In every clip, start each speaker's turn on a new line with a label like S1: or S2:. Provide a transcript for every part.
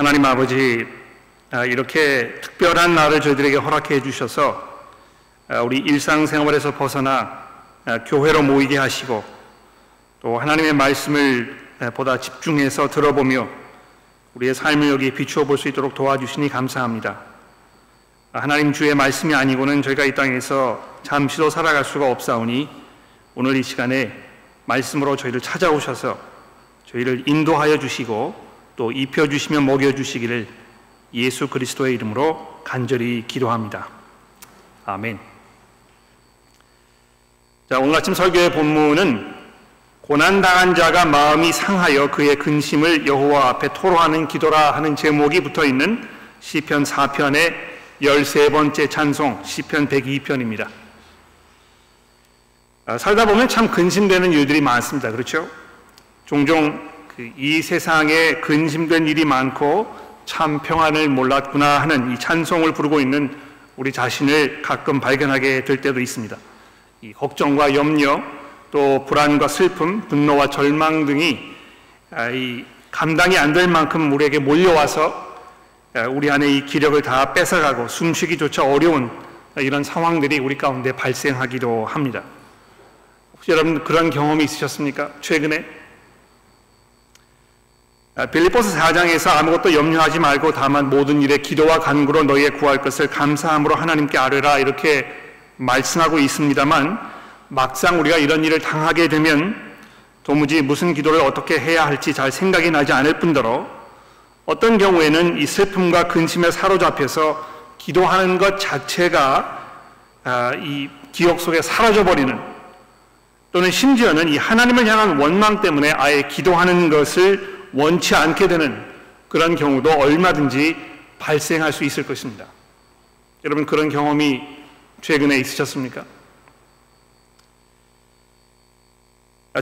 S1: 하나님 아버지 아, 이렇게 특별한 날을 저희들에게 허락해 주셔서 아, 우리 일상생활에서 벗어나 아, 교회로 모이게 하시고 또 하나님의 말씀을 보다 집중해서 들어보며 우리의 삶을 여기 비추어 볼 수 있도록 도와주시니 감사합니다. 하나님 주의 말씀이 아니고는 저희가 이 땅에서 잠시도 살아갈 수가 없사오니 오늘 이 시간에 말씀으로 저희를 찾아오셔서 저희를 인도하여 주시고 또 입혀 주시며 먹여 주시기를 예수 그리스도의 이름으로 간절히 기도합니다. 아멘. 자, 오늘 아침 설교의 본문은 고난당한 자가 마음이 상하여 그의 근심을 여호와 앞에 토로하는 기도라 하는 제목이 붙어 있는 시편 4편의 13번째 찬송 시편 102편입니다. 아, 살다 보면 참 근심되는 일들이 많습니다. 그렇죠? 종종 그 이 세상에 근심된 일이 많고 참 평안을 몰랐구나 하는 이 찬송을 부르고 있는 우리 자신을 가끔 발견하게 될 때도 있습니다. 이 걱정과 염려, 또 불안과 슬픔, 분노와 절망 등이 아, 이 감당이 안 될 만큼 우리에게 몰려와서 아, 우리 안에 이 기력을 다 뺏어가고 숨쉬기조차 어려운 이런 상황들이 우리 가운데 발생하기도 합니다. 혹시 여러분 그런 경험이 있으셨습니까? 최근에 아, 빌리포스 4장에서 아무것도 염려하지 말고 다만 모든 일에 기도와 간구로 너희의 구할 것을 감사함으로 하나님께 아뢰라 이렇게 말씀하고 있습니다만 막상 우리가 이런 일을 당하게 되면 도무지 무슨 기도를 어떻게 해야 할지 잘 생각이 나지 않을 뿐더러 어떤 경우에는 이 슬픔과 근심에 사로잡혀서 기도하는 것 자체가 아, 이 기억 속에 사라져 버리는 또는 심지어는 이 하나님을 향한 원망 때문에 아예 기도하는 것을 원치 않게 되는 그런 경우도 얼마든지 발생할 수 있을 것입니다. 여러분 그런 경험이 최근에 있으셨습니까?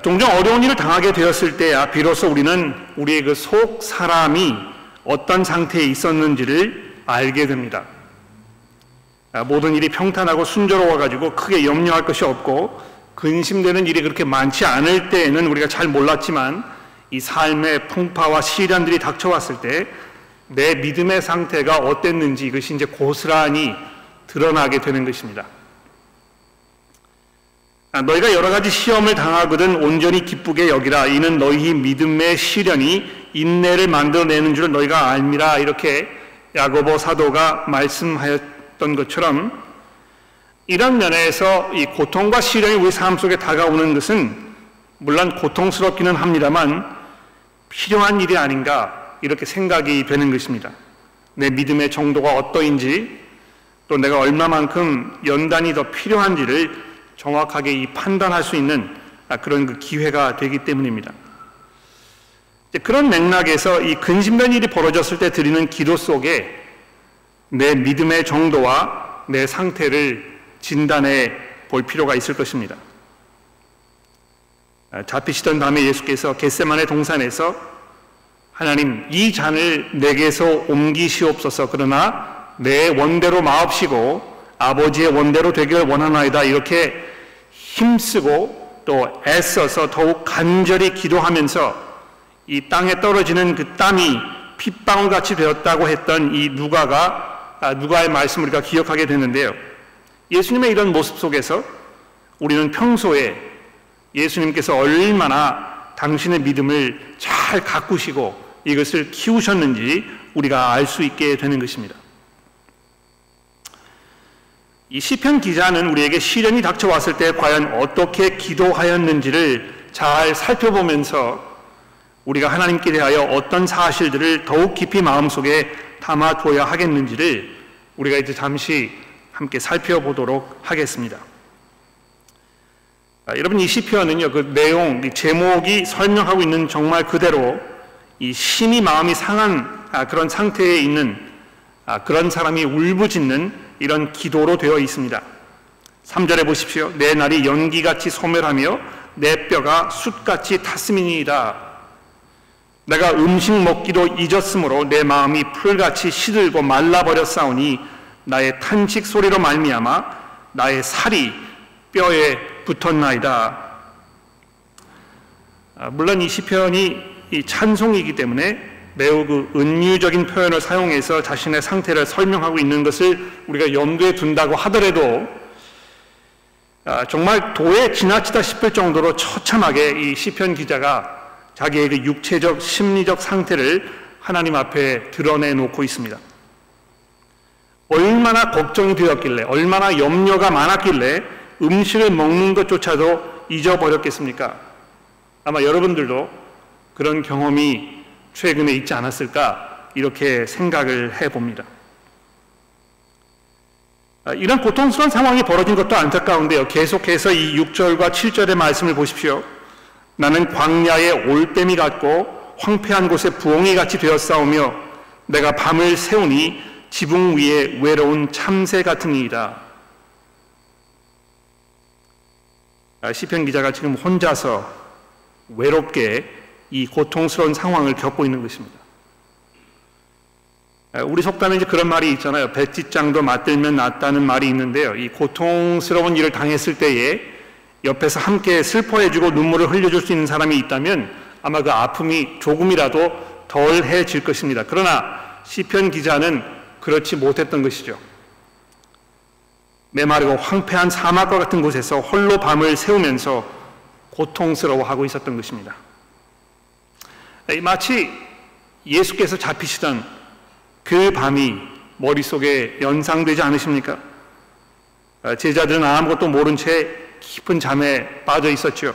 S1: 종종 어려운 일을 당하게 되었을 때야 비로소 우리는 우리의 그 속 사람이 어떤 상태에 있었는지를 알게 됩니다. 모든 일이 평탄하고 순조로워 가지고 크게 염려할 것이 없고 근심되는 일이 그렇게 많지 않을 때에는 우리가 잘 몰랐지만 이 삶의 풍파와 시련들이 닥쳐왔을 때 내 믿음의 상태가 어땠는지 이것이 이제 고스란히 드러나게 되는 것입니다. 아, 너희가 여러 가지 시험을 당하거든 온전히 기쁘게 여기라. 이는 너희 믿음의 시련이 인내를 만들어내는 줄 너희가 알미라. 이렇게 야고보 사도가 말씀하였던 것처럼 이런 면에서 이 고통과 시련이 우리 삶 속에 다가오는 것은 물론 고통스럽기는 합니다만 필요한 일이 아닌가 이렇게 생각이 되는 것입니다. 내 믿음의 정도가 어떠인지 또 내가 얼마만큼 연단이 더 필요한지를 정확하게 이 판단할 수 있는 그런 그 기회가 되기 때문입니다. 그런 맥락에서 이 근심된 일이 벌어졌을 때 드리는 기도 속에 내 믿음의 정도와 내 상태를 진단해 볼 필요가 있을 것입니다. 아, 잡히시던 밤에 예수께서 겟세만의 동산에서 하나님 이 잔을 내게서 옮기시옵소서 그러나 내 원대로 마옵시고 아버지의 원대로 되기를 원하나이다 이렇게 힘쓰고 또 애써서 더욱 간절히 기도하면서 이 땅에 떨어지는 그 땀이 핏방울 같이 되었다고 했던 이 누가가 아, 누가의 말씀을 우리가 기억하게 되는데요. 예수님의 이런 모습 속에서 우리는 평소에 예수님께서 얼마나 당신의 믿음을 잘 가꾸시고 이것을 키우셨는지 우리가 알 수 있게 되는 것입니다. 이 시편 기자는 우리에게 시련이 닥쳐왔을 때 과연 어떻게 기도하였는지를 잘 살펴보면서 우리가 하나님께 대하여 어떤 사실들을 더욱 깊이 마음속에 담아둬야 하겠는지를 우리가 이제 잠시 함께 살펴보도록 하겠습니다. 아, 여러분 이 시편은요 그 내용 제목이 설명하고 있는 정말 그대로 이 심히 마음이 상한 아, 그런 상태에 있는 아, 그런 사람이 울부짖는 이런 기도로 되어 있습니다. 3절에 보십시오. 내 날이 연기같이 소멸하며 내 뼈가 숯같이 탔음이니이다. 내가 음식 먹기도 잊었으므로 내 마음이 풀같이 시들고 말라버렸사오니 나의 탄식 소리로 말미암아 나의 살이 뼈에 붙었나이다. 아, 물론 이 시편이 이 찬송이기 때문에 매우 그 은유적인 표현을 사용해서 자신의 상태를 설명하고 있는 것을 우리가 염두에 둔다고 하더라도 아, 정말 도에 지나치다 싶을 정도로 처참하게 이 시편 기자가 자기의 그 육체적 심리적 상태를 하나님 앞에 드러내 놓고 있습니다. 얼마나 걱정이 되었길래 얼마나 염려가 많았길래 음식을 먹는 것조차도 잊어버렸겠습니까? 아마 여러분들도 그런 경험이 최근에 있지 않았을까 이렇게 생각을 해봅니다. 아, 이런 고통스러운 상황이 벌어진 것도 안타까운데요. 계속해서 이 6절과 7절의 말씀을 보십시오. 나는 광야의 올빼미 같고 황폐한 곳에 부엉이 같이 되었사오며 내가 밤을 세우니 지붕 위에 외로운 참새 같은 이이다. 아, 시편 기자가 지금 혼자서 외롭게 이 고통스러운 상황을 겪고 있는 것입니다. 아, 우리 속담에 이제 그런 말이 있잖아요. 배짓장도 맞들면 낫다는 말이 있는데요. 이 고통스러운 일을 당했을 때에 옆에서 함께 슬퍼해주고 눈물을 흘려줄 수 있는 사람이 있다면 아마 그 아픔이 조금이라도 덜해질 것입니다. 그러나 시편 기자는 그렇지 못했던 것이죠. 메마르고 황폐한 사막과 같은 곳에서 홀로 밤을 새우면서 고통스러워하고 있었던 것입니다. 마치 예수께서 잡히시던 그 밤이 머릿속에 연상되지 않으십니까? 아, 제자들은 아무것도 모른 채 깊은 잠에 빠져 있었죠.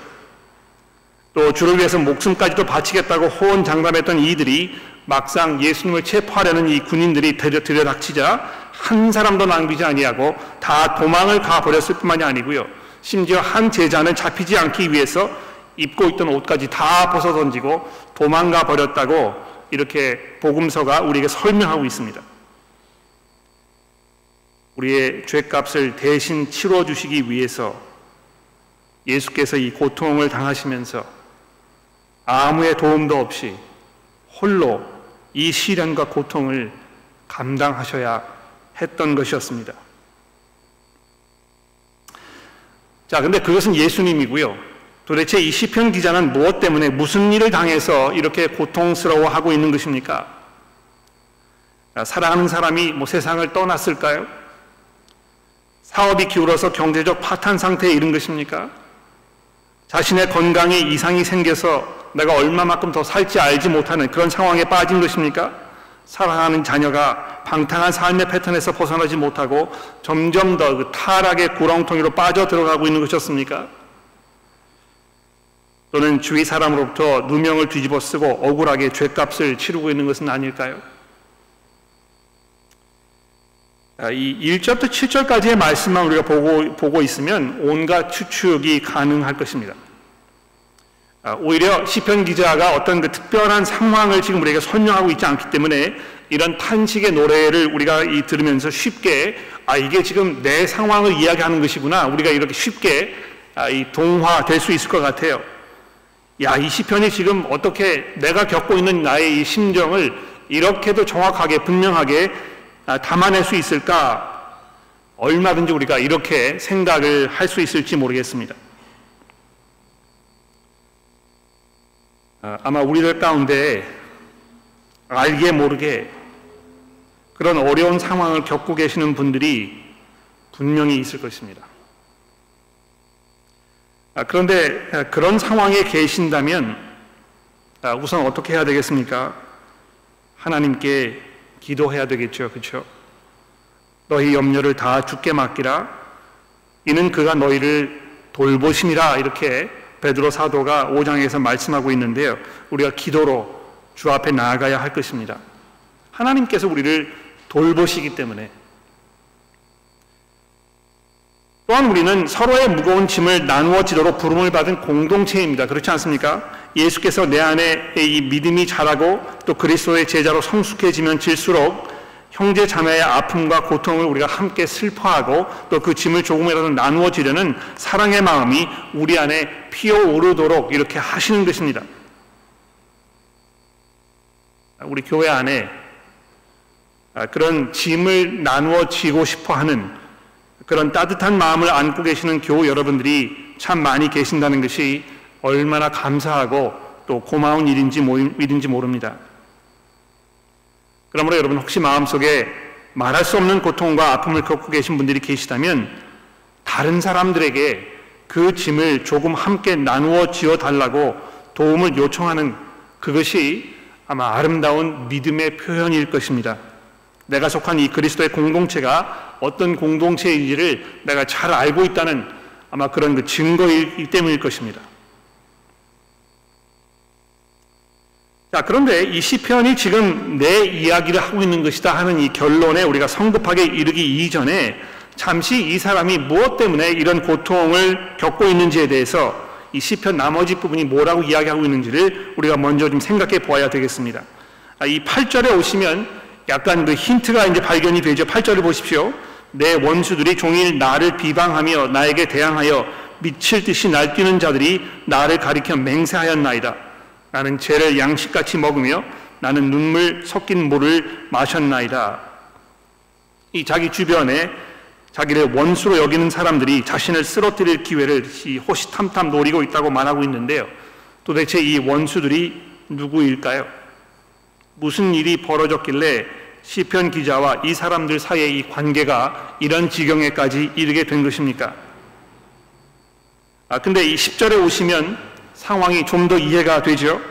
S1: 또 주를 위해서 목숨까지도 바치겠다고 호언장담했던 이들이 막상 예수님을 체포하려는 이 군인들이 들여닥치자 한 사람도 남기지 아니하고 다 도망을 가버렸을 뿐만이 아니고요. 심지어 한 제자는 잡히지 않기 위해서 입고 있던 옷까지 다 벗어 던지고 도망가 버렸다고 이렇게 복음서가 우리에게 설명하고 있습니다. 우리의 죄값을 대신 치러 주시기 위해서 예수께서 이 고통을 당하시면서 아무의 도움도 없이 홀로 이 시련과 고통을 감당하셔야 했던 것이었습니다. 자, 근데 그것은 예수님이고요. 도대체 이 시편 기자는 무엇 때문에 무슨 일을 당해서 이렇게 고통스러워하고 있는 것입니까? 사랑하는 사람이 뭐 세상을 떠났을까요? 사업이 기울어서 경제적 파탄 상태에 이른 것입니까? 자신의 건강에 이상이 생겨서 내가 얼마만큼 더 살지 알지 못하는 그런 상황에 빠진 것입니까? 사랑하는 자녀가 방탕한 삶의 패턴에서 벗어나지 못하고 점점 더 그 타락의 구렁텅이로 빠져 들어가고 있는 것이었습니까? 또는 주위 사람으로부터 누명을 뒤집어 쓰고 억울하게 죄값을 치르고 있는 것은 아닐까요? 아, 이 1절부터 7절까지의 말씀만 우리가 보고, 보고 있으면 온갖 추측이 가능할 것입니다. 아, 오히려 시편 기자가 어떤 그 특별한 상황을 지금 우리에게 설명하고 있지 않기 때문에 이런 탄식의 노래를 우리가 들으면서 쉽게 아 이게 지금 내 상황을 이야기하는 것이구나 우리가 이렇게 쉽게 아, 동화될 수 있을 것 같아요. 야, 이 시편이 지금 어떻게 내가 겪고 있는 나의 이 심정을 이렇게도 정확하게 분명하게 아, 담아낼 수 있을까? 얼마든지 우리가 이렇게 생각을 할 수 있을지 모르겠습니다. 아, 아마 우리들 가운데 알게 모르게 그런 어려운 상황을 겪고 계시는 분들이 분명히 있을 것입니다. 아, 그런데 아, 그런 상황에 계신다면 아, 우선 어떻게 해야 되겠습니까? 하나님께 기도해야 되겠죠. 그렇죠? 너희 염려를 다 죽게 맡기라. 이는 그가 너희를 돌보심이라 이렇게 베드로 사도가 5장에서 말씀하고 있는데요. 우리가 기도로 주 앞에 나아가야 할 것입니다. 하나님께서 우리를 돌보시기 때문에 또한 우리는 서로의 무거운 짐을 나누어 지도록 부름을 받은 공동체입니다. 그렇지 않습니까? 예수께서 내 안에 이 믿음이 자라고 또 그리스도의 제자로 성숙해지면 질수록 형제 자매의 아픔과 고통을 우리가 함께 슬퍼하고 또 그 짐을 조금이라도 나누어 지려는 사랑의 마음이 우리 안에 피어오르도록 이렇게 하시는 것입니다. 우리 교회 안에 그런 짐을 나누어 지고 싶어 하는 그런 따뜻한 마음을 안고 계시는 교우 여러분들이 참 많이 계신다는 것이 얼마나 감사하고 또 고마운 일인지 일인지 모릅니다. 그러므로 여러분 혹시 마음속에 말할 수 없는 고통과 아픔을 겪고 계신 분들이 계시다면 다른 사람들에게 그 짐을 조금 함께 나누어 지어 달라고 도움을 요청하는 그것이 아마 아름다운 믿음의 표현일 것입니다. 내가 속한 이 그리스도의 공동체가 어떤 공동체인지를 내가 잘 알고 있다는 아마 그런 그 증거이기 때문일 것입니다. 자, 그런데 이 시편이 지금 내 이야기를 하고 있는 것이다 하는 이 결론에 우리가 성급하게 이르기 이전에 잠시 이 사람이 무엇 때문에 이런 고통을 겪고 있는지에 대해서 이 시편 나머지 부분이 뭐라고 이야기하고 있는지를 우리가 먼저 좀 생각해 보아야 되겠습니다. 아, 이 8절에 오시면 약간 그 힌트가 이제 발견이 되죠. 8절을 보십시오. 내 원수들이 종일 나를 비방하며 나에게 대항하여 미칠 듯이 날뛰는 자들이 나를 가리켜 맹세하였나이다. 나는 죄를 양식같이 먹으며 나는 눈물 섞인 물을 마셨나이다. 이 자기 주변에 자기를 원수로 여기는 사람들이 자신을 쓰러뜨릴 기회를 호시탐탐 노리고 있다고 말하고 있는데요. 도대체 이 원수들이 누구일까요? 무슨 일이 벌어졌길래 시편 기자와 이 사람들 사이의 이 관계가 이런 지경에까지 이르게 된 것입니까? 아, 근데 이 10절에 오시면 상황이 좀 더 이해가 되죠?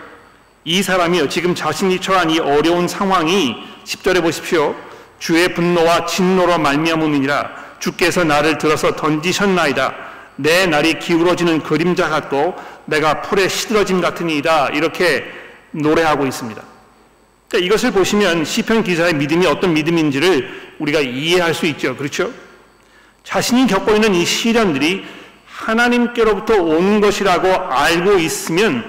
S1: 이 사람이요, 지금 자신이 처한 이 어려운 상황이 10절에 보십시오. 주의 분노와 진노로 말미암음이니라 주께서 나를 들어서 던지셨나이다. 내 날이 기울어지는 그림자 같고 내가 풀에 시들어짐 같으니이다. 이렇게 노래하고 있습니다. 그러니까 이것을 보시면 시편 기사의 믿음이 어떤 믿음인지를 우리가 이해할 수 있죠. 그렇죠? 자신이 겪고 있는 이 시련들이 하나님께로부터 온 것이라고 알고 있으면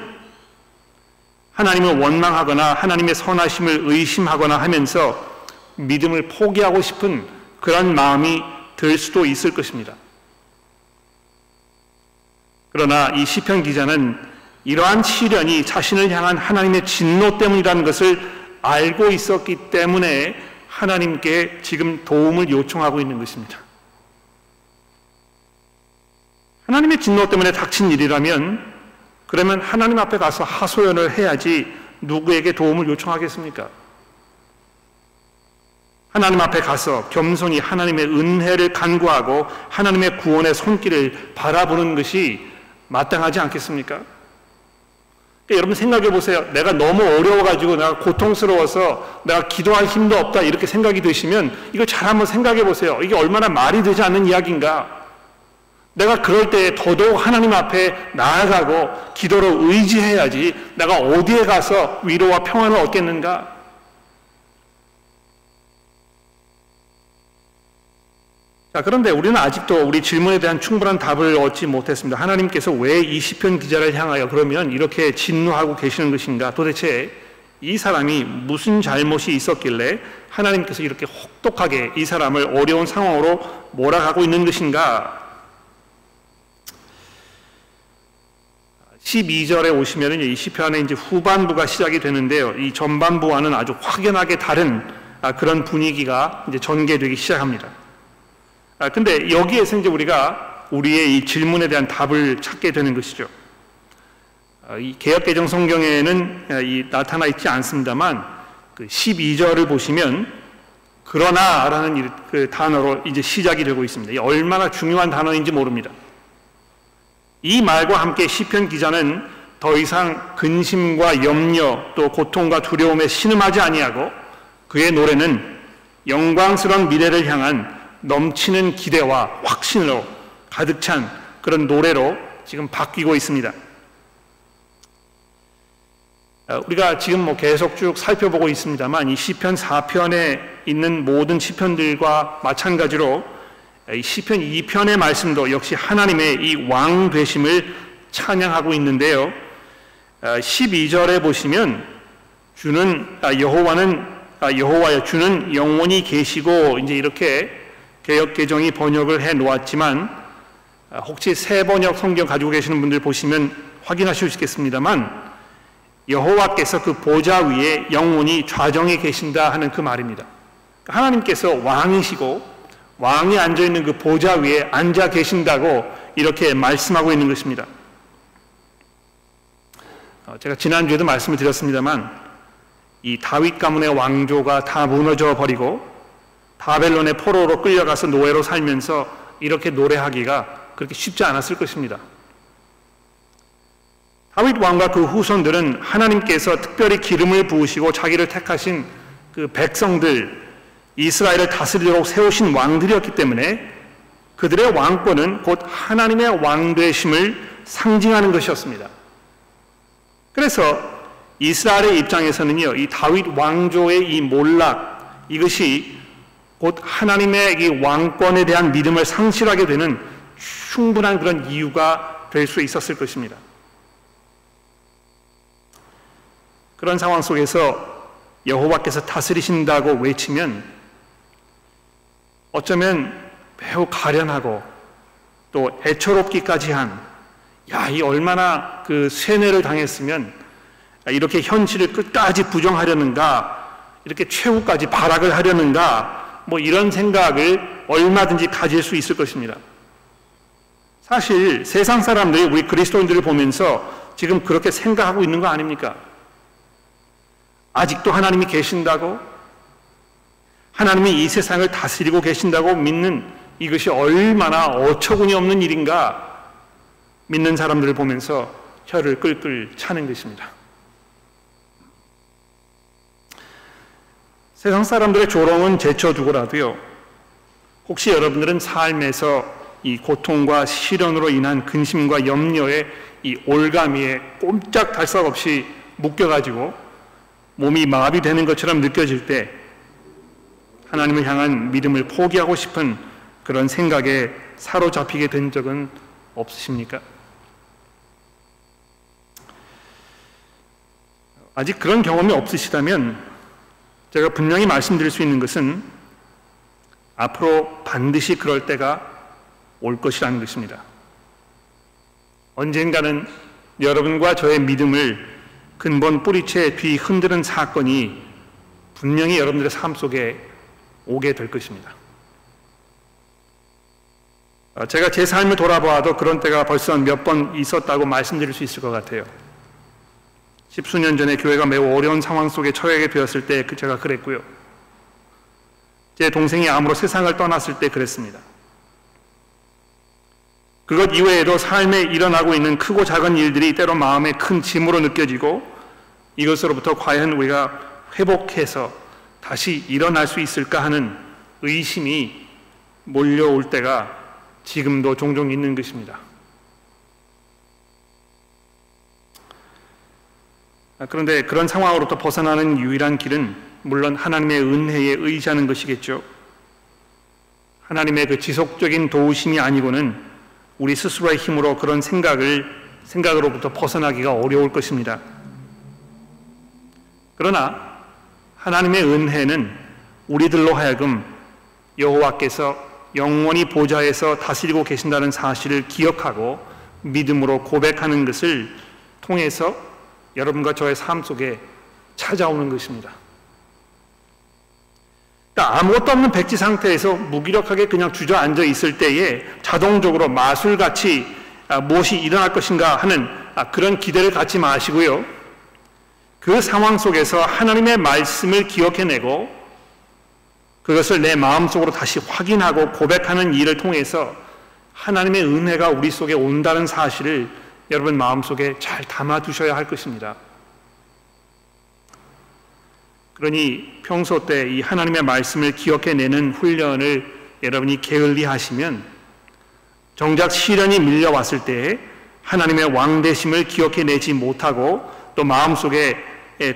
S1: 하나님을 원망하거나 하나님의 선하심을 의심하거나 하면서 믿음을 포기하고 싶은 그런 마음이 될 수도 있을 것입니다. 그러나 이 시편 기자는 이러한 시련이 자신을 향한 하나님의 진노 때문이라는 것을 알고 있었기 때문에 하나님께 지금 도움을 요청하고 있는 것입니다. 하나님의 진노 때문에 닥친 일이라면 그러면 하나님 앞에 가서 하소연을 해야지 누구에게 도움을 요청하겠습니까? 하나님 앞에 가서 겸손히 하나님의 은혜를 간구하고 하나님의 구원의 손길을 바라보는 것이 마땅하지 않겠습니까? 그러니까 여러분 생각해 보세요. 내가 너무 어려워가지고 내가 고통스러워서 내가 기도할 힘도 없다 이렇게 생각이 드시면 이거 잘 한번 생각해 보세요. 이게 얼마나 말이 되지 않는 이야기인가? 내가 그럴 때 더더욱 하나님 앞에 나아가고 기도로 의지해야지 내가 어디에 가서 위로와 평안을 얻겠는가? 자, 그런데 우리는 아직도 우리 질문에 대한 충분한 답을 얻지 못했습니다. 하나님께서 왜 이 시편 기자를 향하여 그러면 이렇게 진노하고 계시는 것인가? 도대체 이 사람이 무슨 잘못이 있었길래 하나님께서 이렇게 혹독하게 이 사람을 어려운 상황으로 몰아가고 있는 것인가? 12절에 오시면은 이 시편의 이제 후반부가 시작이 되는데요. 이 전반부와는 아주 확연하게 다른 아, 그런 분위기가 이제 전개되기 시작합니다. 아, 근데 여기에서 이제 우리가 우리의 이 질문에 대한 답을 찾게 되는 것이죠. 아, 이 개혁개정 성경에는 아, 이 나타나 있지 않습니다만 그 12절을 보시면 그러나라는 그 단어로 이제 시작이 되고 있습니다. 얼마나 중요한 단어인지 모릅니다. 이 말과 함께 시편 기자는 더 이상 근심과 염려 또 고통과 두려움에 신음하지 아니하고 그의 노래는 영광스러운 미래를 향한 넘치는 기대와 확신으로 가득 찬 그런 노래로 지금 바뀌고 있습니다. 어, 우리가 지금 뭐 계속 쭉 살펴보고 있습니다만 이 시편 4편에 있는 모든 시편들과 마찬가지로 이 시편 2편의 말씀도 역시 하나님의 이 왕 되심을 찬양하고 있는데요. 12절에 어, 보시면 주는 아, 여호와는 아, 여호와여 주는 영원히 계시고 이제 이렇게 개혁 개정이 번역을 해 놓았지만 아, 혹시 새 번역 성경 가지고 계시는 분들 보시면 확인하실 수 있겠습니다만 여호와께서 그 보좌 위에 영원히 좌정에 계신다 하는 그 말입니다. 하나님께서 왕이시고 왕이 앉아 있는 그 보좌 위에 앉아 계신다고 이렇게 말씀하고 있는 것입니다. 어, 제가 지난주에도 말씀을 드렸습니다만 이 다윗 가문의 왕조가 다 무너져 버리고 바벨론의 포로로 끌려가서 노예로 살면서 이렇게 노래하기가 그렇게 쉽지 않았을 것입니다. 다윗 왕과 그 후손들은 하나님께서 특별히 기름을 부으시고 자기를 택하신 그 백성들 이스라엘을 다스리도록 세우신 왕들이었기 때문에 그들의 왕권은 곧 하나님의 왕되심을 상징하는 것이었습니다. 그래서 이스라엘의 입장에서는요, 이 다윗 왕조의 이 몰락, 이것이 곧 하나님의 이 왕권에 대한 믿음을 상실하게 되는 충분한 그런 이유가 될 수 있었을 것입니다. 그런 상황 속에서 여호와께서 다스리신다고 외치면 어쩌면 매우 가련하고 또 애처롭기까지 한, 야, 이 얼마나 그 세뇌를 당했으면 이렇게 현실을 끝까지 부정하려는가, 이렇게 최후까지 발악을 하려는가, 뭐 이런 생각을 얼마든지 가질 수 있을 것입니다. 사실 세상 사람들이 우리 그리스도인들을 보면서 지금 그렇게 생각하고 있는 거 아닙니까? 아직도 하나님이 계신다고? 하나님이 이 세상을 다스리고 계신다고 믿는 이것이 얼마나 어처구니 없는 일인가 믿는 사람들을 보면서 혀를 끌끌 차는 것입니다. 세상 사람들의 조롱은 제쳐두고라도요. 혹시 여러분들은 삶에서 이 고통과 시련으로 인한 근심과 염려에 이 올가미에 꼼짝 달싹 없이 묶여가지고 몸이 마비되는 것처럼 느껴질 때 하나님을 향한 믿음을 포기하고 싶은 그런 생각에 사로잡히게 된 적은 없으십니까? 아직 그런 경험이 없으시다면 제가 분명히 말씀드릴 수 있는 것은 앞으로 반드시 그럴 때가 올 것이라는 것입니다. 언젠가는 여러분과 저의 믿음을 근본 뿌리채 뒤 흔드는 사건이 분명히 여러분들의 삶 속에 오게 될 것입니다. 제가 제 삶을 돌아보아도 그런 때가 벌써 몇 번 있었다고 말씀드릴 수 있을 것 같아요. 십수년 전에 교회가 매우 어려운 상황 속에 처하게 되었을 때그 제가 그랬고요. 제 동생이 암으로 세상을 떠났을 때 그랬습니다. 그것 이외에도 삶에 일어나고 있는 크고 작은 일들이 때로 마음에 큰 짐으로 느껴지고 이것으로부터 과연 우리가 회복해서 다시 일어날 수 있을까 하는 의심이 몰려올 때가 지금도 종종 있는 것입니다. 아, 그런데 그런 상황으로부터 벗어나는 유일한 길은 물론 하나님의 은혜에 의지하는 것이겠죠. 하나님의 그 지속적인 도우심이 아니고는 우리 스스로의 힘으로 그런 생각을 생각으로부터 벗어나기가 어려울 것입니다. 그러나 하나님의 은혜는 우리들로 하여금 여호와께서 영원히 보좌에서 다스리고 계신다는 사실을 기억하고 믿음으로 고백하는 것을 통해서 여러분과 저의 삶 속에 찾아오는 것입니다. 그러니까 아무것도 없는 백지 상태에서 무기력하게 그냥 주저앉아 있을 때에 자동적으로 마술같이 아, 무엇이 일어날 것인가 하는 아, 그런 기대를 갖지 마시고요. 그 상황 속에서 하나님의 말씀을 기억해내고 그것을 내 마음속으로 다시 확인하고 고백하는 일을 통해서 하나님의 은혜가 우리 속에 온다는 사실을 여러분 마음속에 잘 담아 두셔야 할 것입니다. 그러니 평소 때 이 하나님의 말씀을 기억해내는 훈련을 여러분이 게을리 하시면 정작 시련이 밀려왔을 때 하나님의 왕대심을 기억해내지 못하고 또 마음속에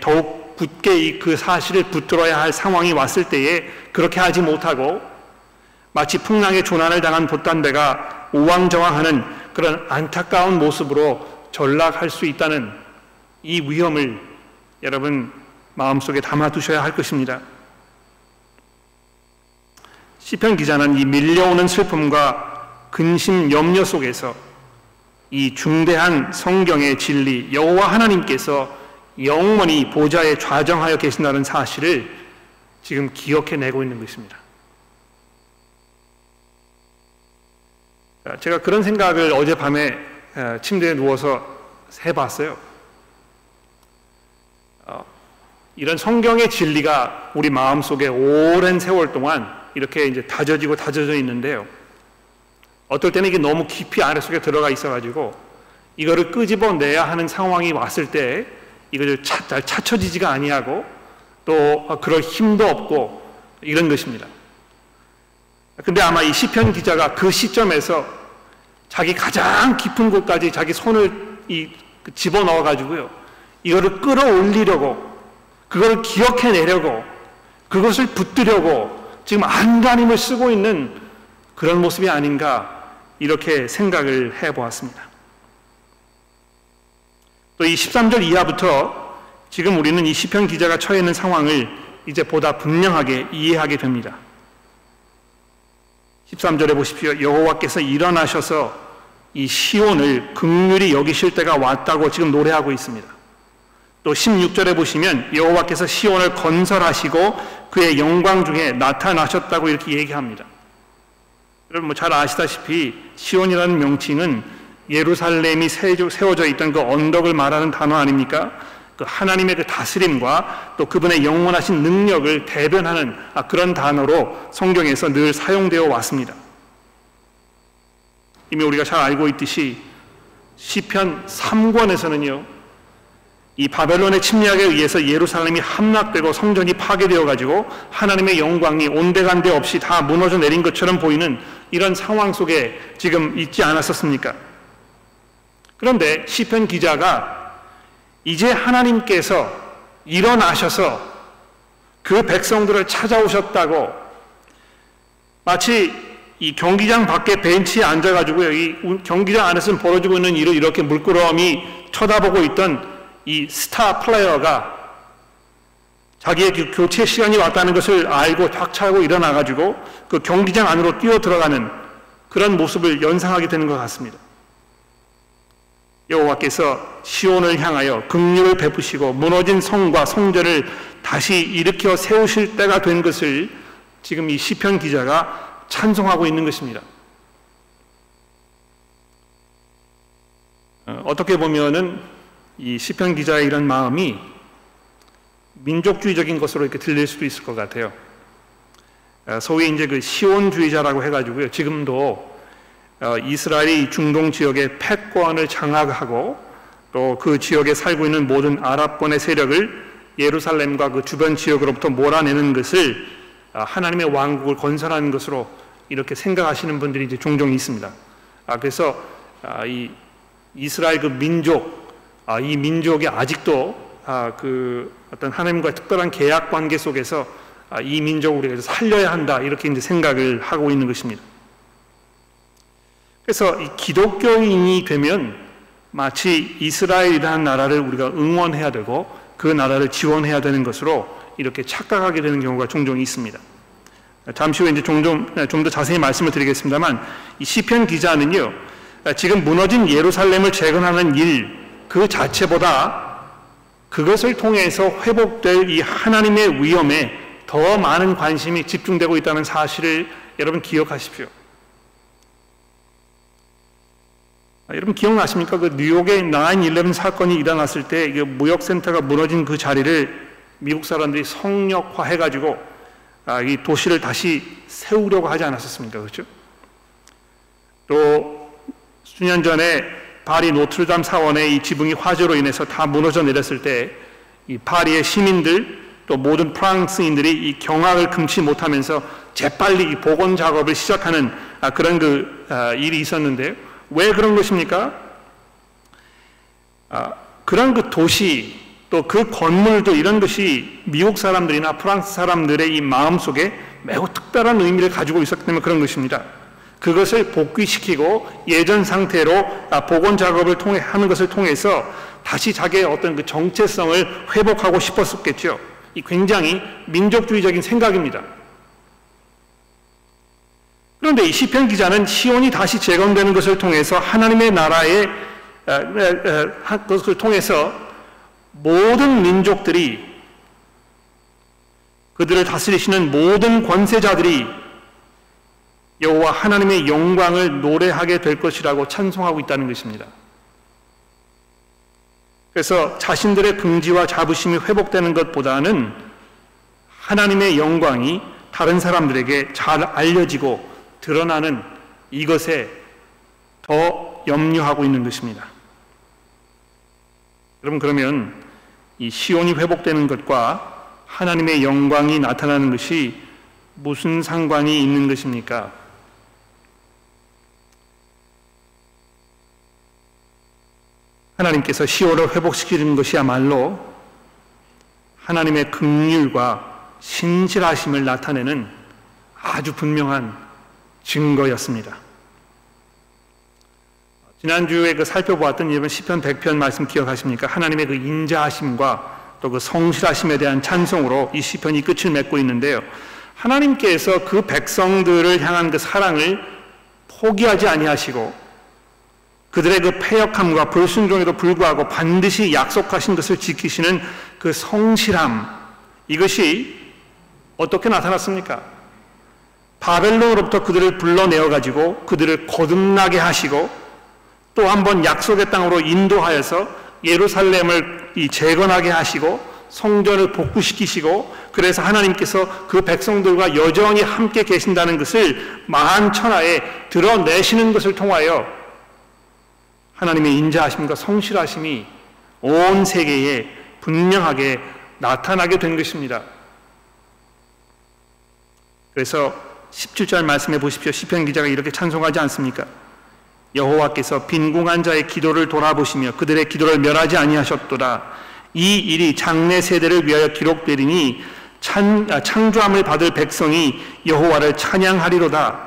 S1: 더욱 굳게 그 사실을 붙들어야 할 상황이 왔을 때에 그렇게 하지 못하고 마치 풍랑에 조난을 당한 돛단배가 우왕좌왕하는 그런 안타까운 모습으로 전락할 수 있다는 이 위험을 여러분 마음속에 담아두셔야 할 것입니다. 시편 기자는 이 밀려오는 슬픔과 근심 염려 속에서 이 중대한 성경의 진리 여호와 하나님께서 영원히 보좌에 좌정하여 계신다는 사실을 지금 기억해내고 있는 것입니다. 제가 그런 생각을 어젯밤에 침대에 누워서 해봤어요. 어, 이런 성경의 진리가 우리 마음 속에 오랜 세월 동안 이렇게 이제 다져지고 다져져 있는데요. 어떨 때는 이게 너무 깊이 아래 속에 들어가 있어가지고 이거를 끄집어내야 하는 상황이 왔을 때 이거를 차, 잘 찾쳐지지가 아니하고 또 그럴 힘도 없고 이런 것입니다. 근데 아마 이 시편 기자가 그 시점에서 자기 가장 깊은 곳까지 자기 손을 이 집어 넣어 가지고요. 이거를 끌어올리려고 그걸 기억해 내려고 그것을 붙들려고 지금 안간힘을 쓰고 있는 그런 모습이 아닌가 이렇게 생각을 해 보았습니다. 또 이 13절 이하부터 지금 우리는 이 시편 기자가 처해 있는 상황을 이제 보다 분명하게 이해하게 됩니다. 13절에 보십시오. 여호와께서 일어나셔서 이 시온을 극률이 여기실 때가 왔다고 지금 노래하고 있습니다. 또 16절에 보시면 여호와께서 시온을 건설하시고 그의 영광 중에 나타나셨다고 이렇게 얘기합니다. 여러분 뭐 잘 아시다시피 시온이라는 명칭은 예루살렘이 세워져 있던 그 언덕을 말하는 단어 아닙니까? 그 하나님의 그 다스림과 또 그분의 영원하신 능력을 대변하는 아, 그런 단어로 성경에서 늘 사용되어 왔습니다. 이미 우리가 잘 알고 있듯이 시편 3권에서는요. 이 바벨론의 침략에 의해서 예루살렘이 함락되고 성전이 파괴되어 가지고 하나님의 영광이 온데간데 없이 다 무너져 내린 것처럼 보이는 이런 상황 속에 지금 있지 않았었습니까? 그런데 시편 기자가 이제 하나님께서 일어나셔서 그 백성들을 찾아오셨다고 마치 이 경기장 밖에 벤치에 앉아가지고요. 이 경기장 안에서 벌어지고 있는 일을 이렇게 물끄러미 쳐다보고 있던 이 스타 플레이어가 자기의 그 교체 시간이 왔다는 것을 알고 탁차고 일어나가지고 그 경기장 안으로 뛰어 들어가는 그런 모습을 연상하게 되는 것 같습니다. 여호와께서 시온을 향하여 긍휼을 베푸시고 무너진 성과 성전을 다시 일으켜 세우실 때가 된 것을 지금 이 시편 기자가 찬송하고 있는 것입니다. 어, 어떻게 보면은 이 시편 기자의 이런 마음이 민족주의적인 것으로 이렇게 들릴 수도 있을 것 같아요. 아, 소위 이제 그 시온주의자라고 해가지고요. 지금도 어, 이스라엘이 중동 지역의 패권을 장악하고 또 그 지역에 살고 있는 모든 아랍권의 세력을 예루살렘과 그 주변 지역으로부터 몰아내는 것을 아, 하나님의 왕국을 건설하는 것으로 이렇게 생각하시는 분들이 이제 종종 있습니다. 아, 그래서 이 이스라엘 그 민족 아, 이 민족이 아직도 아, 그 어떤 하나님과 특별한 계약 관계 속에서 아, 이 민족을 우리가 살려야 한다 이렇게 이제 생각을 하고 있는 것입니다. 그래서 이 기독교인이 되면 마치 이스라엘이라는 나라를 우리가 응원해야 되고 그 나라를 지원해야 되는 것으로 이렇게 착각하게 되는 경우가 종종 있습니다. 잠시 후에 이제 종종 좀 더 자세히 말씀을 드리겠습니다만 이 시편 기자는요 지금 무너진 예루살렘을 재건하는 일 그 자체보다 그것을 통해서 회복될 이 하나님의 위험에 더 많은 관심이 집중되고 있다는 사실을 여러분 기억하십시오. 아, 여러분 기억나십니까? 그 뉴욕의 9-11 사건이 일어났을 때 무역센터가 무너진 그 자리를 미국 사람들이 성역화해가지고 아, 이 도시를 다시 세우려고 하지 않았었습니까? 그렇죠? 또 수년 전에 파리 노트르담 사원의 이 지붕이 화재로 인해서 다 무너져 내렸을 때 이 파리의 시민들 또 모든 프랑스인들이 이 경악을 금치 못하면서 재빨리 이 복원 작업을 시작하는 아, 그런 그 아, 일이 있었는데 왜 그런 것입니까? 아, 그런 그 도시 또 그 건물도 이런 것이 미국 사람들이나 프랑스 사람들의 이 마음 속에 매우 특별한 의미를 가지고 있었기 때문에 그런 것입니다. 그것을 복귀시키고 예전 상태로 아, 복원 작업을 통해 하는 것을 통해서 다시 자기의 어떤 그 정체성을 회복하고 싶었었겠죠. 이 굉장히 민족주의적인 생각입니다. 그런데 이 시편 기자는 시온이 다시 재건되는 것을 통해서 하나님의 나라의 아, 것을 통해서 모든 민족들이 그들을 다스리시는 모든 권세자들이 여호와 하나님의 영광을 노래하게 될 것이라고 찬송하고 있다는 것입니다. 그래서 자신들의 긍지와 자부심이 회복되는 것보다는 하나님의 영광이 다른 사람들에게 잘 알려지고 드러나는 이것에 더 염려하고 있는 것입니다. 여러분 그러면 이 시온이 회복되는 것과 하나님의 영광이 나타나는 것이 무슨 상관이 있는 것입니까? 하나님께서 시온을 회복시키는 것이야말로 하나님의 긍휼과 신실하심을 나타내는 아주 분명한 증거였습니다. 지난주에 그 살펴보았던 여러분 시편 100편 말씀 기억하십니까? 하나님의 그 인자하심과 또 그 성실하심에 대한 찬송으로 이 시편이 끝을 맺고 있는데요. 하나님께서 그 백성들을 향한 그 사랑을 포기하지 아니하시고 그들의 그 패역함과 불순종에도 불구하고 반드시 약속하신 것을 지키시는 그 성실함 이것이 어떻게 나타났습니까? 바벨론으로부터 그들을 불러내어 가지고 그들을 거듭나게 하시고 또 한 번 약속의 땅으로 인도하여서 예루살렘을 재건하게 하시고 성전을 복구시키시고 그래서 하나님께서 그 백성들과 여전히 함께 계신다는 것을 만천하에 드러내시는 것을 통하여 하나님의 인자하심과 성실하심이 온 세계에 분명하게 나타나게 된 것입니다. 그래서 17절 말씀해 보십시오. 시편 기자가 이렇게 찬송하지 않습니까? 여호와께서 빈궁한 자의 기도를 돌아보시며 그들의 기도를 멸하지 아니하셨도다. 이 일이 장래 세대를 위하여 기록되리니 찬, 아, 창조함을 받을 백성이 여호와를 찬양하리로다.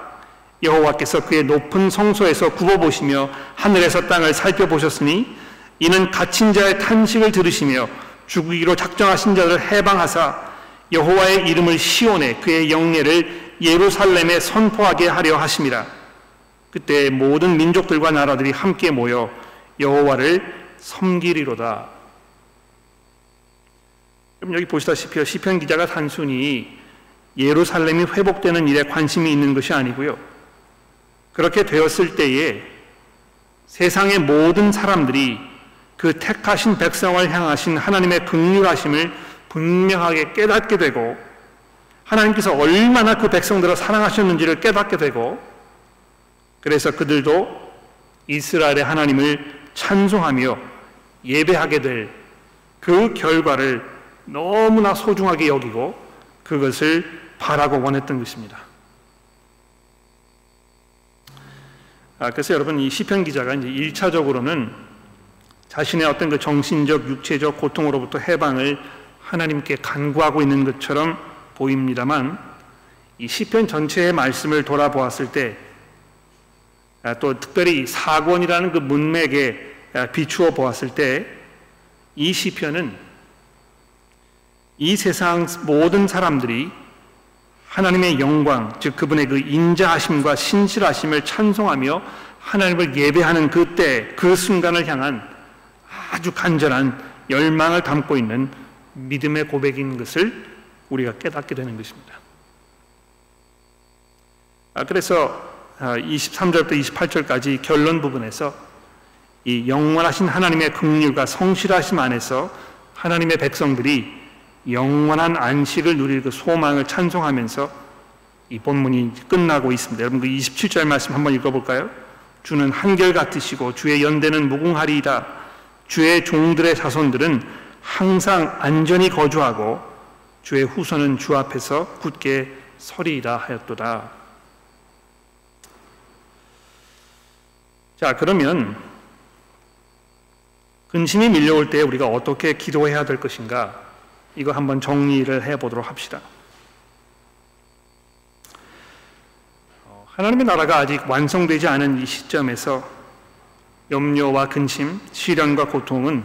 S1: 여호와께서 그의 높은 성소에서 굽어보시며 하늘에서 땅을 살펴보셨으니 이는 갇힌 자의 탄식을 들으시며 죽이기로 작정하신 자를 해방하사 여호와의 이름을 시온에 그의 영예를 예루살렘에 선포하게 하려 하심이라. 그때 모든 민족들과 나라들이 함께 모여 여호와를 섬기리로다. 그럼 여기 보시다시피 시편 기자가 단순히 예루살렘이 회복되는 일에 관심이 있는 것이 아니고요. 그렇게 되었을 때에 세상의 모든 사람들이 그 택하신 백성을 향하신 하나님의 긍휼하심을 분명하게 깨닫게 되고 하나님께서 얼마나 그 백성들을 사랑하셨는지를 깨닫게 되고 그래서 그들도 이스라엘의 하나님을 찬송하며 예배하게 될 그 결과를 너무나 소중하게 여기고 그것을 바라고 원했던 것입니다. 아, 그래서 여러분 이 시편 기자가 이제 1차적으로는 자신의 어떤 그 정신적, 육체적 고통으로부터 해방을 하나님께 간구하고 있는 것처럼 보입니다만 이 시편 전체의 말씀을 돌아보았을 때또 아, 특별히 사권이라는 그 문맥에 아, 비추어 보았을 때 이 시편은 이 세상 모든 사람들이 하나님의 영광, 즉 그분의 그 인자하심과 신실하심을 찬송하며 하나님을 예배하는 그때 그 순간을 향한 아주 간절한 열망을 담고 있는 믿음의 고백인 것을 우리가 깨닫게 되는 것입니다. 아, 그래서 23절부터 아, 28절까지 결론 부분에서 이 영원하신 하나님의 긍휼과 성실하심 안에서 하나님의 백성들이 영원한 안식을 누릴 그 소망을 찬송하면서 이 본문이 끝나고 있습니다. 여러분 그 27절 말씀 한번 읽어볼까요? 주는 한결 같으시고 주의 연대는 무궁하리이다. 주의 종들의 자손들은 항상 안전히 거주하고 주의 후손은 주 앞에서 굳게 서리이다 하였도다. 자, 그러면 근심이 밀려올 때 우리가 어떻게 기도해야 될 것인가? 이거 한번 정리를 해 보도록 합시다. 어, 하나님의 나라가 아직 완성되지 않은 이 시점에서 염려와 근심, 시련과 고통은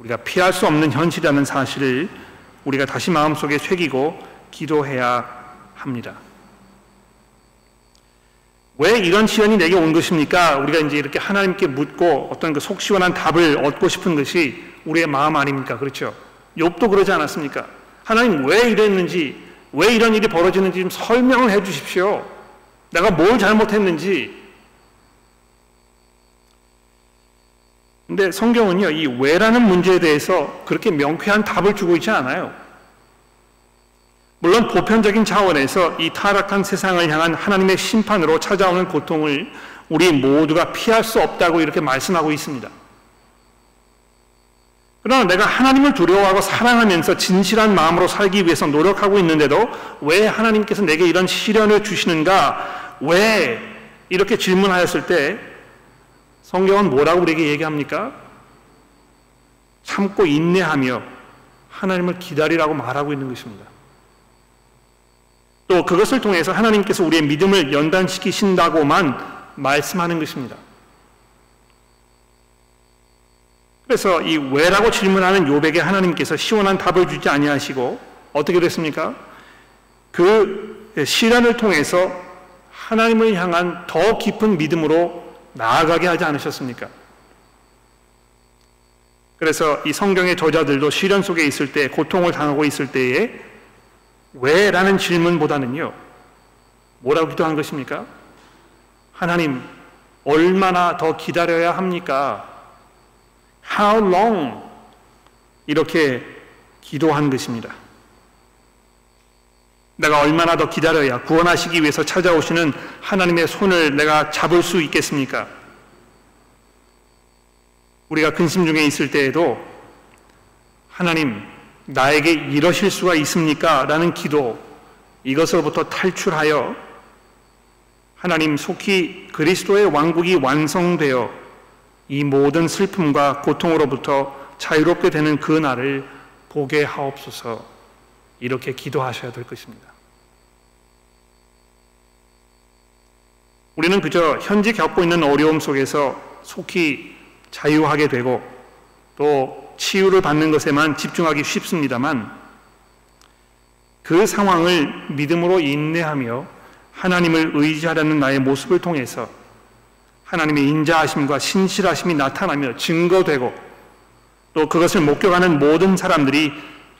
S1: 우리가 피할 수 없는 현실이라는 사실을 우리가 다시 마음속에 새기고 기도해야 합니다. 왜 이런 시련이 내게 온 것입니까? 우리가 이제 이렇게 하나님께 묻고 어떤 그 속 시원한 답을 얻고 싶은 것이 우리의 마음 아닙니까? 그렇죠? 욥도 그러지 않았습니까? 하나님 왜 이랬는지, 왜 이런 일이 벌어지는지 좀 설명을 해 주십시오. 내가 뭘 잘못했는지, 근데 성경은요, 이 왜라는 문제에 대해서 그렇게 명쾌한 답을 주고 있지 않아요. 물론 보편적인 차원에서 이 타락한 세상을 향한 하나님의 심판으로 찾아오는 고통을 우리 모두가 피할 수 없다고 이렇게 말씀하고 있습니다. 그러나 내가 하나님을 두려워하고 사랑하면서 진실한 마음으로 살기 위해서 노력하고 있는데도 왜 하나님께서 내게 이런 시련을 주시는가? 왜 이렇게 질문하였을 때 성경은 뭐라고 우리에게 얘기합니까? 참고 인내하며 하나님을 기다리라고 말하고 있는 것입니다. 또 그것을 통해서 하나님께서 우리의 믿음을 연단시키신다고만 말씀하는 것입니다. 그래서 이 왜라고 질문하는 요백에 하나님께서 시원한 답을 주지 아니하시고 어떻게 됐습니까? 그 시련을 통해서 하나님을 향한 더 깊은 믿음으로 나아가게 하지 않으셨습니까? 그래서 이 성경의 저자들도 시련 속에 있을 때, 고통을 당하고 있을 때에 왜? 라는 질문보다는요, 뭐라고 기도한 것입니까? 하나님, 얼마나 더 기다려야 합니까? How long? 이렇게 기도한 것입니다. 내가 얼마나 더 기다려야 구원하시기 위해서 찾아오시는 하나님의 손을 내가 잡을 수 있겠습니까? 우리가 근심 중에 있을 때에도 하나님, 나에게 이러실 수가 있습니까? 라는 기도, 이것으로부터 탈출하여 하나님 속히 그리스도의 왕국이 완성되어 이 모든 슬픔과 고통으로부터 자유롭게 되는 그 날을 보게 하옵소서 이렇게 기도하셔야 될 것입니다. 우리는 그저 현재 겪고 있는 어려움 속에서 속히 자유하게 되고 또 치유를 받는 것에만 집중하기 쉽습니다만 그 상황을 믿음으로 인내하며 하나님을 의지하려는 나의 모습을 통해서 하나님의 인자하심과 신실하심이 나타나며 증거되고 또 그것을 목격하는 모든 사람들이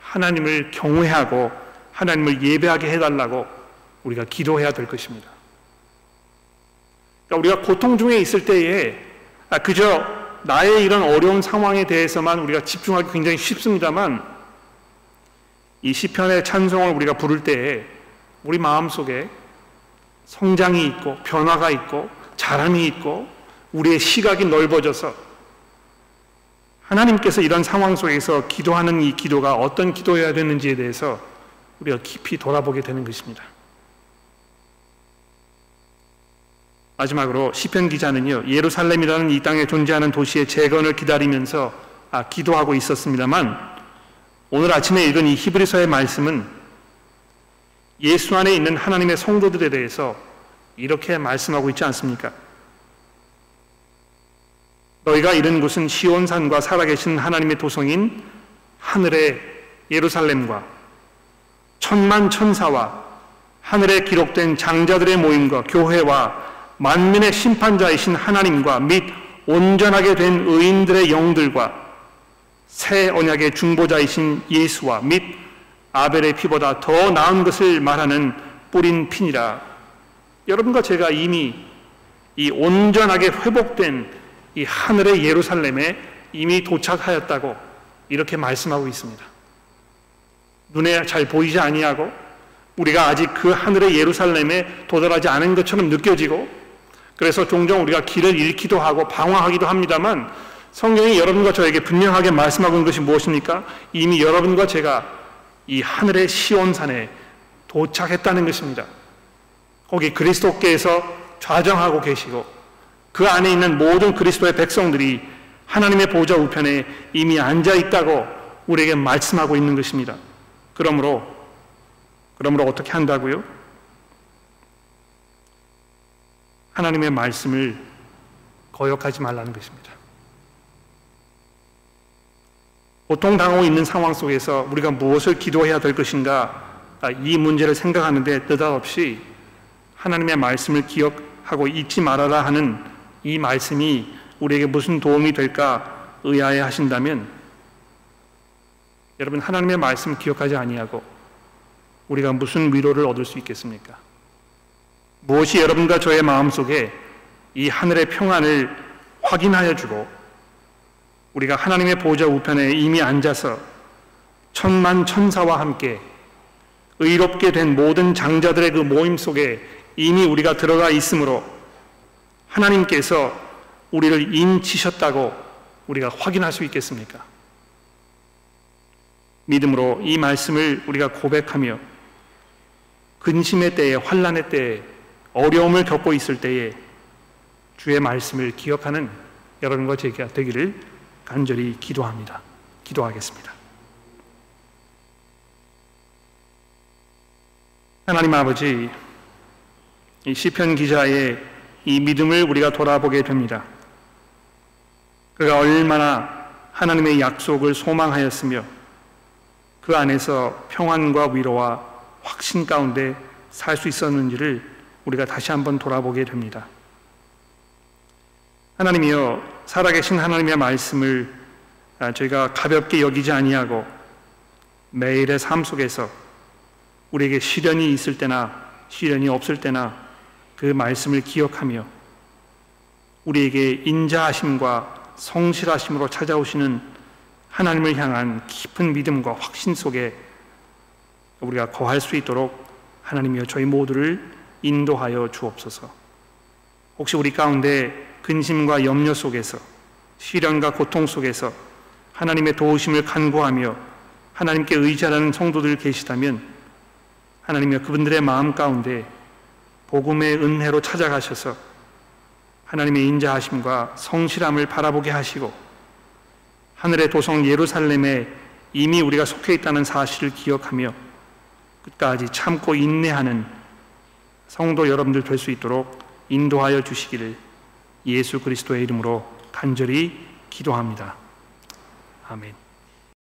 S1: 하나님을 경외하고 하나님을 예배하게 해달라고 우리가 기도해야 될 것입니다. 그러니까 우리가 고통 중에 있을 때에 아, 그저 나의 이런 어려운 상황에 대해서만 우리가 집중하기 굉장히 쉽습니다만 이 시편의 찬송을 우리가 부를 때에 우리 마음 속에 성장이 있고 변화가 있고 자랑이 있고 우리의 시각이 넓어져서 하나님께서 이런 상황 속에서 기도하는 이 기도가 어떤 기도여야 되는지에 대해서 우리가 깊이 돌아보게 되는 것입니다. 마지막으로 시편 기자는요 예루살렘이라는 이 땅에 존재하는 도시의 재건을 기다리면서 아, 기도하고 있었습니다만 오늘 아침에 읽은 이 히브리서의 말씀은 예수 안에 있는 하나님의 성도들에 대해서 이렇게 말씀하고 있지 않습니까? 너희가 이른 곳은 시온산과 살아계신 하나님의 도성인 하늘의 예루살렘과 천만 천사와 하늘에 기록된 장자들의 모임과 교회와 만민의 심판자이신 하나님과 및 온전하게 된 의인들의 영들과 새 언약의 중보자이신 예수와 및 아벨의 피보다 더 나은 것을 말하는 뿌린 핀이라 여러분과 제가 이미 이 온전하게 회복된 이 하늘의 예루살렘에 이미 도착하였다고 이렇게 말씀하고 있습니다. 눈에 잘 보이지 아니하고 우리가 아직 그 하늘의 예루살렘에 도달하지 않은 것처럼 느껴지고 그래서 종종 우리가 길을 잃기도 하고 방황하기도 합니다만 성경이 여러분과 저에게 분명하게 말씀하고 있는 것이 무엇입니까? 이미 여러분과 제가 이 하늘의 시온산에 도착했다는 것입니다. 거기 그리스도께서 좌정하고 계시고 그 안에 있는 모든 그리스도의 백성들이 하나님의 보좌 우편에 이미 앉아 있다고 우리에게 말씀하고 있는 것입니다. 그러므로 그러므로 어떻게 한다고요? 하나님의 말씀을 거역하지 말라는 것입니다. 고통당하고 있는 상황 속에서 우리가 무엇을 기도해야 될 것인가 이 문제를 생각하는데 느닷없이 하나님의 말씀을 기억하고 잊지 말아라 하는 이 말씀이 우리에게 무슨 도움이 될까 의아해 하신다면 여러분 하나님의 말씀 기억하지 아니하고 우리가 무슨 위로를 얻을 수 있겠습니까? 무엇이 여러분과 저의 마음속에 이 하늘의 평안을 확인하여 주고 우리가 하나님의 보좌 우편에 이미 앉아서 천만 천사와 함께 의롭게 된 모든 장자들의 그 모임 속에 이미 우리가 들어가 있으므로 하나님께서 우리를 인치셨다고 우리가 확인할 수 있겠습니까? 믿음으로 이 말씀을 우리가 고백하며 근심의 때에 환란의 때에 어려움을 겪고 있을 때에 주의 말씀을 기억하는 여러분과 제가 되기를 간절히 기도합니다. 기도하겠습니다. 하나님 아버지, 이 시편 기자의 이 믿음을 우리가 돌아보게 됩니다. 그가 얼마나 하나님의 약속을 소망하였으며 그 안에서 평안과 위로와 확신 가운데 살 수 있었는지를 우리가 다시 한번 돌아보게 됩니다. 하나님이여 살아계신 하나님의 말씀을 저희가 가볍게 여기지 아니하고 매일의 삶 속에서 우리에게 시련이 있을 때나 시련이 없을 때나 그 말씀을 기억하며 우리에게 인자하심과 성실하심으로 찾아오시는 하나님을 향한 깊은 믿음과 확신 속에 우리가 거할 수 있도록 하나님이여 저희 모두를 인도하여 주옵소서. 혹시 우리 가운데 근심과 염려 속에서 시련과 고통 속에서 하나님의 도우심을 간구하며 하나님께 의지하는 성도들 계시다면 하나님이여 그분들의 마음 가운데 복음의 은혜로 찾아가셔서 하나님의 인자하심과 성실함을 바라보게 하시고 하늘의 도성 예루살렘에 이미 우리가 속해 있다는 사실을 기억하며 끝까지 참고 인내하는 성도 여러분들 될 수 있도록 인도하여 주시기를 예수 그리스도의 이름으로 간절히 기도합니다. 아멘.